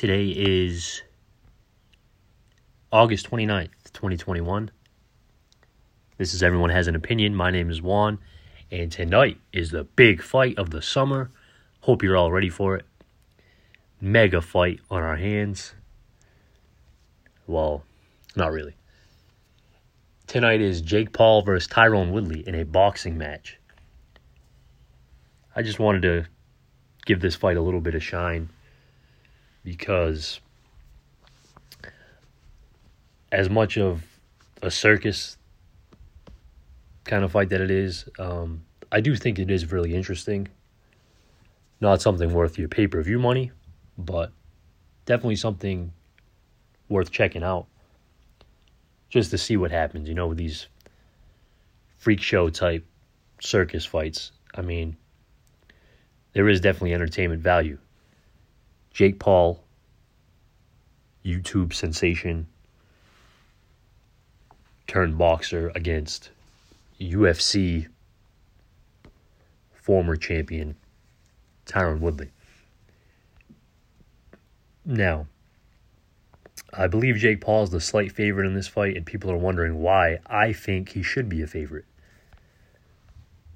Today is August 29th, 2021. This is Everyone Has an Opinion. My name is Juan, and tonight is the big fight of the summer. Hope you're all ready for it. Mega fight on our hands. Well, not really. Tonight is Jake Paul versus Tyron Woodley in a boxing match. I just wanted to give this fight a little bit of shine because as much of a circus kind of fight that it is, um, I do think it is really interesting. Not something worth your pay per view money, but definitely something worth checking out just to see what happens. You know, with these freak show type circus fights. I mean, there is definitely entertainment value. Jake Paul, YouTube sensation, turned boxer against UFC former champion Tyron Woodley. Now, I believe Jake Paul is the slight favorite in this fight, and people are wondering why I think he should be a favorite.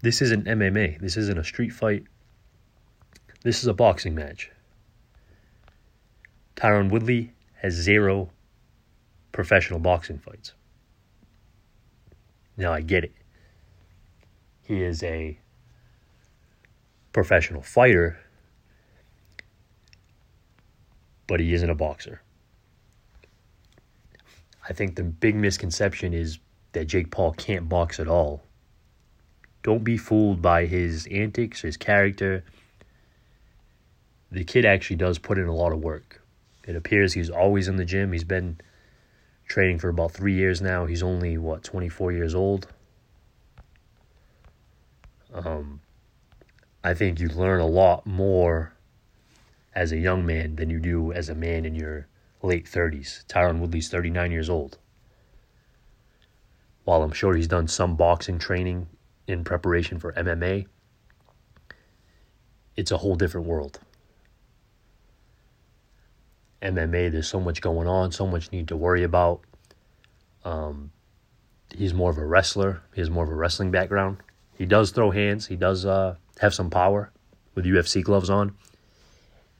This isn't MMA. This isn't a street fight. This is a boxing match. Tyron Woodley has zero professional boxing fights. Now I get it. He is a professional fighter, but he isn't a boxer. I think the big misconception is that Jake Paul can't box at all. Don't be fooled by his antics, his character. The kid actually does put in a lot of work. It appears he's always in the gym. He's been training for about three years now. He's only, what, 24 years old? Um, I think you learn a lot more as a young man than you do as a man in your late 30s. Tyron Woodley's 39 years old. While I'm sure he's done some boxing training in preparation for MMA, it's a whole different world. MMA, there's so much going on, so much need to worry about. Um, he's more of a wrestler. He has more of a wrestling background. He does throw hands. He does uh, have some power with UFC gloves on.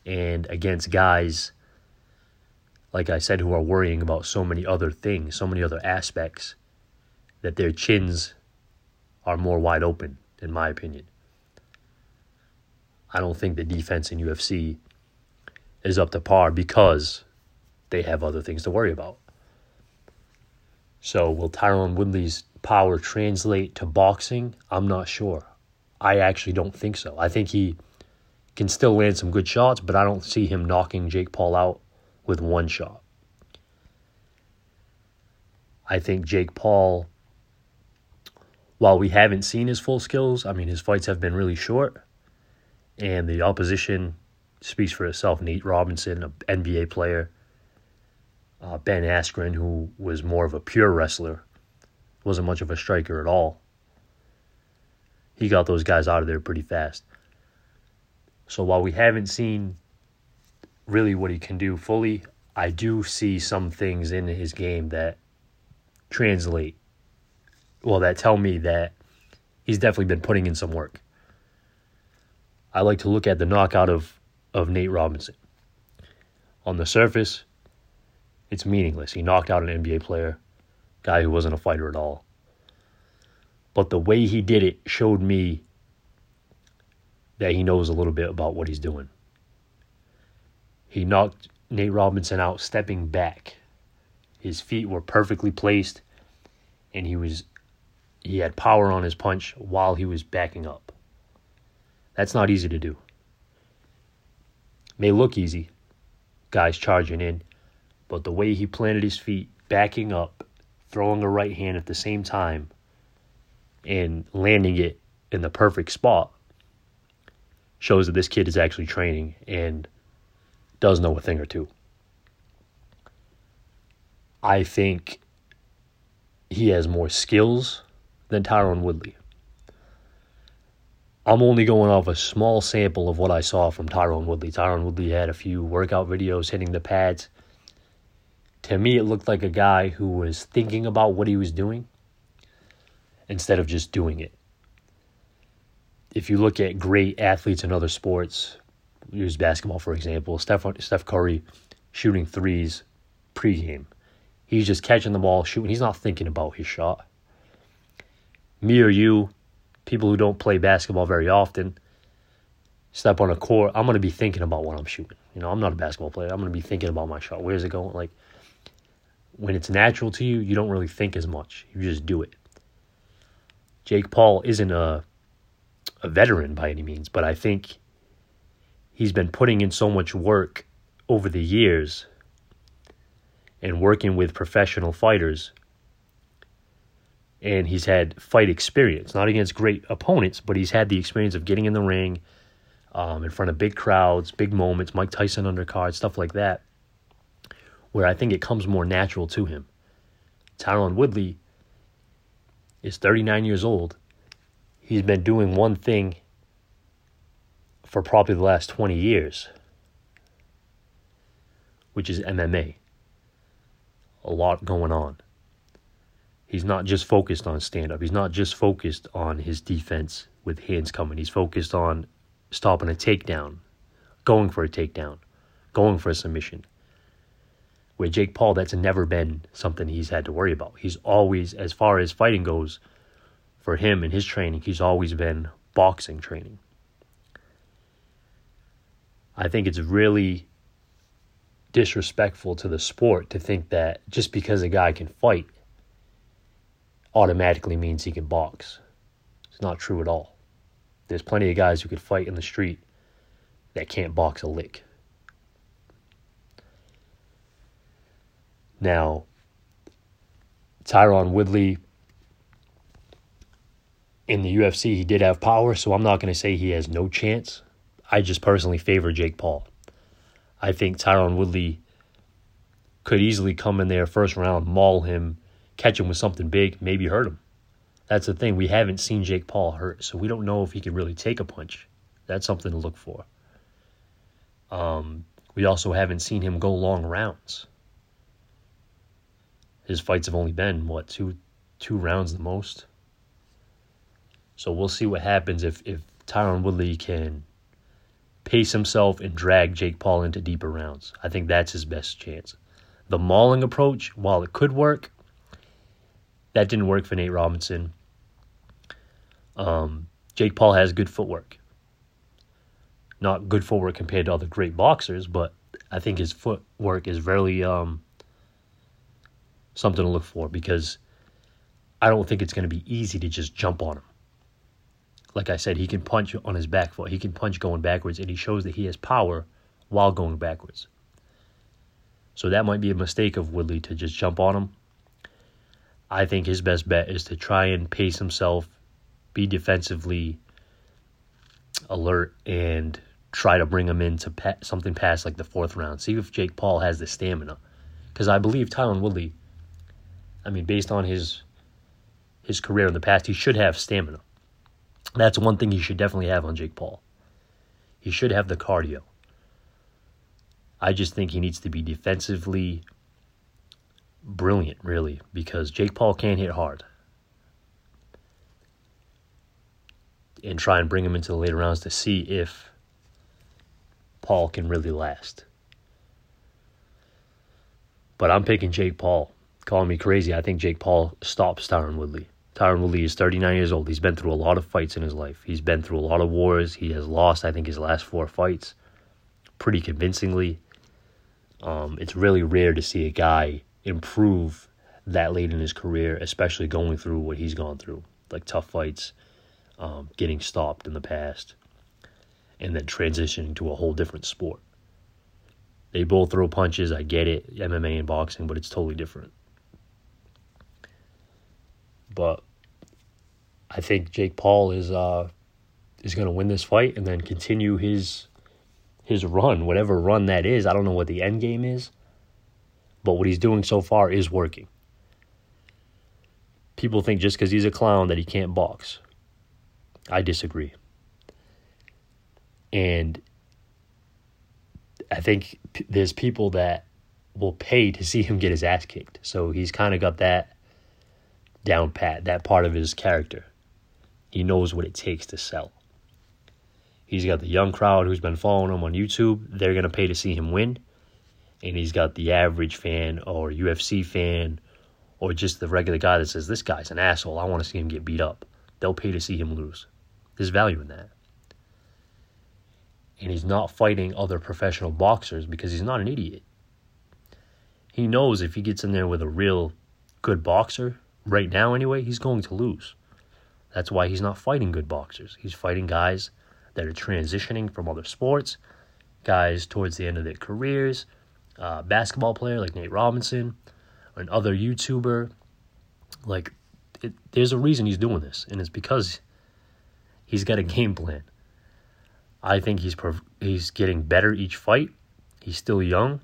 And against guys, like I said, who are worrying about so many other things, so many other aspects, that their chins are more wide open, in my opinion. I don't think the defense in UFC is up to par because they have other things to worry about. So, will Tyron Woodley's power translate to boxing? I'm not sure. I actually don't think so. I think he can still land some good shots, but I don't see him knocking Jake Paul out with one shot. I think Jake Paul, while we haven't seen his full skills, I mean, his fights have been really short, and the opposition speaks for itself. Nate Robinson, an NBA player, uh, Ben Askren, who was more of a pure wrestler, wasn't much of a striker at all. He got those guys out of there pretty fast. So while we haven't seen really what he can do fully, I do see some things in his game that translate. Well, that tell me that he's definitely been putting in some work. I like to look at the knockout of of Nate Robinson. On the surface, it's meaningless. He knocked out an NBA player, guy who wasn't a fighter at all. But the way he did it showed me that he knows a little bit about what he's doing. He knocked Nate Robinson out stepping back. His feet were perfectly placed and he was he had power on his punch while he was backing up. That's not easy to do may look easy, guys charging in, but the way he planted his feet, backing up, throwing a right hand at the same time, and landing it in the perfect spot shows that this kid is actually training and does know a thing or two. I think he has more skills than Tyron Woodley. I'm only going off a small sample of what I saw from Tyron Woodley. Tyron Woodley had a few workout videos hitting the pads. To me, it looked like a guy who was thinking about what he was doing instead of just doing it. If you look at great athletes in other sports, use basketball for example, Steph, Steph Curry shooting threes pregame. He's just catching the ball, shooting. He's not thinking about his shot. Me or you, people who don't play basketball very often, step on a court, I'm going to be thinking about what I'm shooting. You know, I'm not a basketball player. I'm going to be thinking about my shot. Where's it going? Like, when it's natural to you, you don't really think as much. You just do it. Jake Paul isn't a a veteran by any means, but I think he's been putting in so much work over the years and working with professional fighters and he's had fight experience, not against great opponents, but he's had the experience of getting in the ring um, in front of big crowds, big moments, Mike Tyson undercard, stuff like that, where I think it comes more natural to him. Tyron Woodley is 39 years old. He's been doing one thing for probably the last 20 years, which is MMA. A lot going on. He's not just focused on stand up. He's not just focused on his defense with hands coming. He's focused on stopping a takedown, going for a takedown, going for a submission. With Jake Paul, that's never been something he's had to worry about. He's always, as far as fighting goes, for him and his training, he's always been boxing training. I think it's really disrespectful to the sport to think that just because a guy can fight, automatically means he can box. It's not true at all. There's plenty of guys who could fight in the street that can't box a lick. Now, Tyron Woodley in the UFC, he did have power, so I'm not going to say he has no chance. I just personally favor Jake Paul. I think Tyron Woodley could easily come in there first round, maul him, catch him with something big, maybe hurt him. That's the thing. We haven't seen Jake Paul hurt, so we don't know if he can really take a punch. That's something to look for. Um, we also haven't seen him go long rounds. His fights have only been what two two rounds the most. So we'll see what happens if if Tyron Woodley can pace himself and drag Jake Paul into deeper rounds. I think that's his best chance. The mauling approach, while it could work, that didn't work for Nate Robinson. Um, Jake Paul has good footwork. Not good footwork compared to other great boxers, but I think his footwork is really um, something to look for because I don't think it's going to be easy to just jump on him. Like I said, he can punch on his back foot. He can punch going backwards, and he shows that he has power while going backwards. So that might be a mistake of Woodley to just jump on him I think his best bet is to try and pace himself, be defensively alert, and try to bring him into pa- something past like the fourth round. See if Jake Paul has the stamina, because I believe Tyron Woodley. I mean, based on his his career in the past, he should have stamina. That's one thing he should definitely have on Jake Paul. He should have the cardio. I just think he needs to be defensively brilliant, really, because Jake Paul can hit hard. And try and bring him into the later rounds to see if Paul can really last. But I'm picking Jake Paul. Calling me crazy. I think Jake Paul stops Tyron Woodley. Tyron Woodley is 39 years old. He's been through a lot of fights in his life. He's been through a lot of wars. He has lost, I think, his last four fights pretty convincingly. Um, it's really rare to see a guy improve that late in his career, especially going through what he's gone through, like tough fights, um, getting stopped in the past, and then transitioning to a whole different sport. They both throw punches. I get it, MMA and boxing, but it's totally different. But I think Jake Paul is uh, is going to win this fight and then continue his his run, whatever run that is. I don't know what the end game is. But what he's doing so far is working. People think just because he's a clown that he can't box. I disagree. And I think p- there's people that will pay to see him get his ass kicked. So he's kind of got that down pat, that part of his character. He knows what it takes to sell. He's got the young crowd who's been following him on YouTube. They're going to pay to see him win. And he's got the average fan or UFC fan or just the regular guy that says, This guy's an asshole. I want to see him get beat up. They'll pay to see him lose. There's value in that. And he's not fighting other professional boxers because he's not an idiot. He knows if he gets in there with a real good boxer, right now anyway, he's going to lose. That's why he's not fighting good boxers. He's fighting guys that are transitioning from other sports, guys towards the end of their careers, uh, basketball player like Nate Robinson, an other YouTuber. Like, it, there's a reason he's doing this, and it's because he's got a game plan. I think he's he's getting better each fight. He's still young.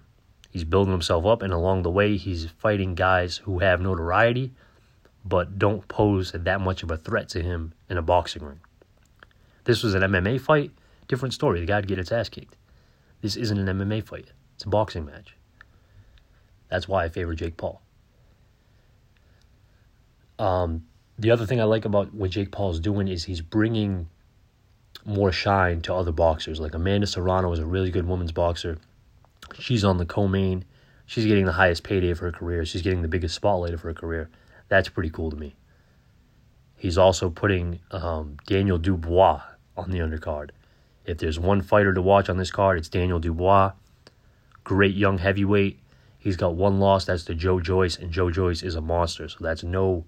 He's building himself up, and along the way, he's fighting guys who have notoriety, but don't pose that much of a threat to him in a boxing ring. This was an MMA fight, different story. The guy'd get its ass kicked. This isn't an MMA fight. It's a boxing match. That's why I favor Jake Paul. Um, the other thing I like about what Jake Paul's doing is he's bringing more shine to other boxers. Like Amanda Serrano is a really good women's boxer. She's on the co-main. She's getting the highest payday of her career. She's getting the biggest spotlight of her career. That's pretty cool to me. He's also putting um, Daniel Dubois on the undercard. If there's one fighter to watch on this card, it's Daniel Dubois. Great young heavyweight. He's got one loss. That's to Joe Joyce, and Joe Joyce is a monster. So that's no,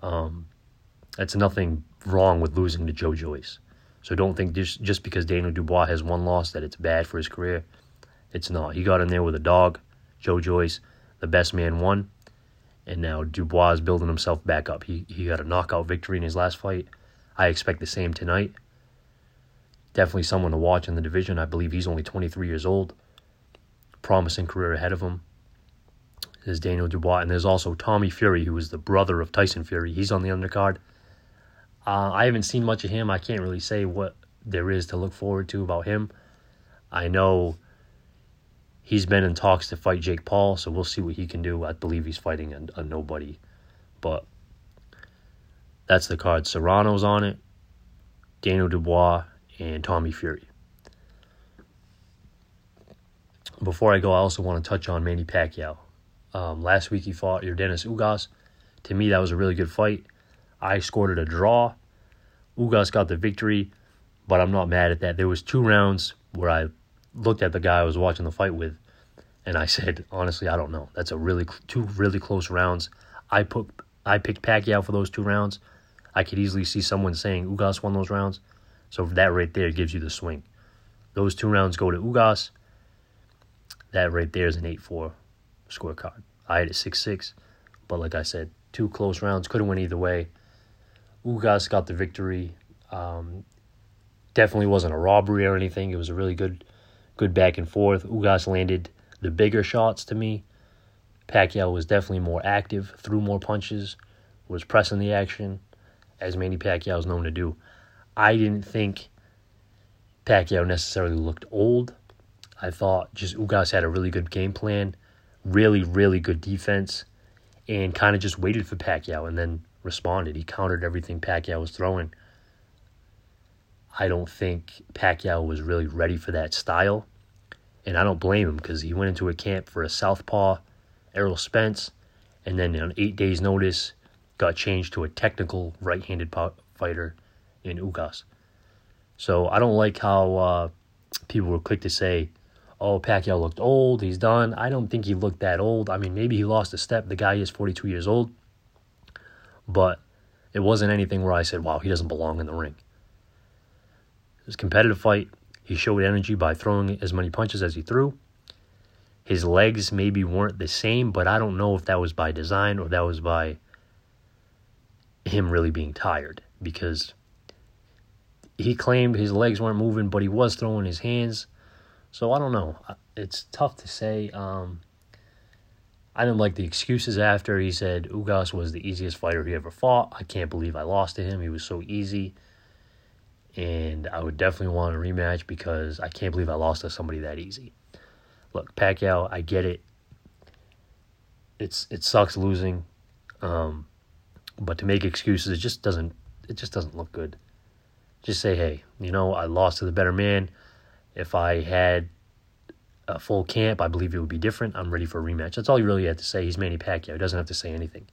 um, that's nothing wrong with losing to Joe Joyce. So don't think just just because Daniel Dubois has one loss that it's bad for his career. It's not. He got in there with a dog. Joe Joyce, the best man, won, and now Dubois is building himself back up. He he got a knockout victory in his last fight. I expect the same tonight. Definitely someone to watch in the division. I believe he's only 23 years old promising career ahead of him. There's Daniel Dubois, and there's also Tommy Fury, who is the brother of Tyson Fury. He's on the undercard. Uh, I haven't seen much of him. I can't really say what there is to look forward to about him. I know he's been in talks to fight Jake Paul, so we'll see what he can do. I believe he's fighting a, a nobody, but that's the card. Serrano's on it, Daniel Dubois, and Tommy Fury before I go, I also want to touch on Manny Pacquiao. Um, last week he fought Yordenis Ugas. To me, that was a really good fight. I scored it a draw. Ugas got the victory, but I'm not mad at that. There was two rounds where I looked at the guy I was watching the fight with, and I said, honestly, I don't know. That's a really two really close rounds. I put I picked Pacquiao for those two rounds. I could easily see someone saying Ugas won those rounds. So that right there gives you the swing. Those two rounds go to Ugas. That right there is an 8 4 scorecard. I had a 6 6, but like I said, two close rounds. Could have went either way. Ugas got the victory. Um, definitely wasn't a robbery or anything. It was a really good, good back and forth. Ugas landed the bigger shots to me. Pacquiao was definitely more active, threw more punches, was pressing the action, as Manny Pacquiao is known to do. I didn't think Pacquiao necessarily looked old. I thought just Ugas had a really good game plan, really, really good defense, and kind of just waited for Pacquiao and then responded. He countered everything Pacquiao was throwing. I don't think Pacquiao was really ready for that style, and I don't blame him because he went into a camp for a southpaw, Errol Spence, and then on eight days' notice got changed to a technical right-handed fighter in Ugas. So I don't like how uh, people were quick to say oh, Pacquiao looked old, he's done. I don't think he looked that old. I mean, maybe he lost a step. The guy is 42 years old. But it wasn't anything where I said, wow, he doesn't belong in the ring. It was a competitive fight. He showed energy by throwing as many punches as he threw. His legs maybe weren't the same, but I don't know if that was by design or that was by him really being tired because he claimed his legs weren't moving, but he was throwing his hands so I don't know. It's tough to say. Um, I didn't like the excuses after. He said Ugas was the easiest fighter he ever fought. I can't believe I lost to him. He was so easy. and I would definitely want a rematch because I can't believe I lost to somebody that easy. Look, Pacquiao, I get it. It's it sucks losing, um, but to make excuses, it just doesn't it just doesn't look good. Just say, hey, you know, I lost to the better man. If I had a full camp, I believe it would be different. I'm ready for a rematch. That's all you really have to say. He's Manny Pacquiao. He doesn't have to say anything.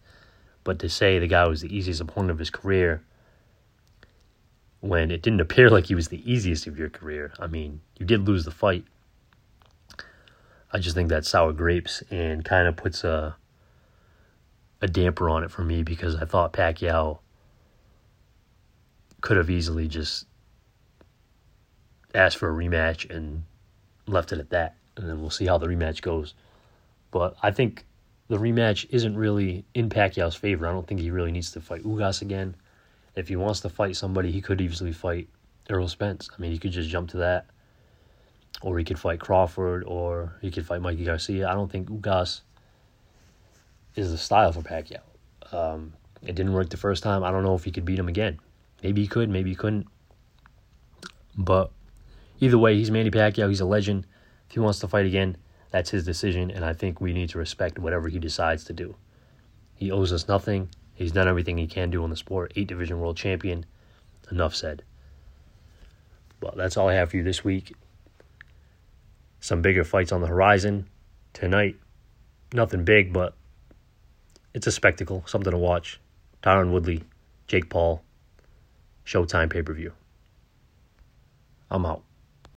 But to say the guy was the easiest opponent of his career when it didn't appear like he was the easiest of your career, I mean, you did lose the fight. I just think that's sour grapes and kind of puts a a damper on it for me because I thought Pacquiao could have easily just asked for a rematch and left it at that. And then we'll see how the rematch goes. But I think the rematch isn't really in Pacquiao's favor. I don't think he really needs to fight Ugas again. If he wants to fight somebody, he could easily fight Errol Spence. I mean, he could just jump to that. Or he could fight Crawford, or he could fight Mikey Garcia. I don't think Ugas is the style for Pacquiao. Um, it didn't work the first time. I don't know if he could beat him again. Maybe he could, maybe he couldn't. But either way, he's Manny Pacquiao. He's a legend. If he wants to fight again, that's his decision, and I think we need to respect whatever he decides to do. He owes us nothing. He's done everything he can do in the sport. Eight division world champion. Enough said. Well, that's all I have for you this week. Some bigger fights on the horizon tonight. Nothing big, but it's a spectacle, something to watch. Tyron Woodley, Jake Paul, Showtime pay per view. I'm out.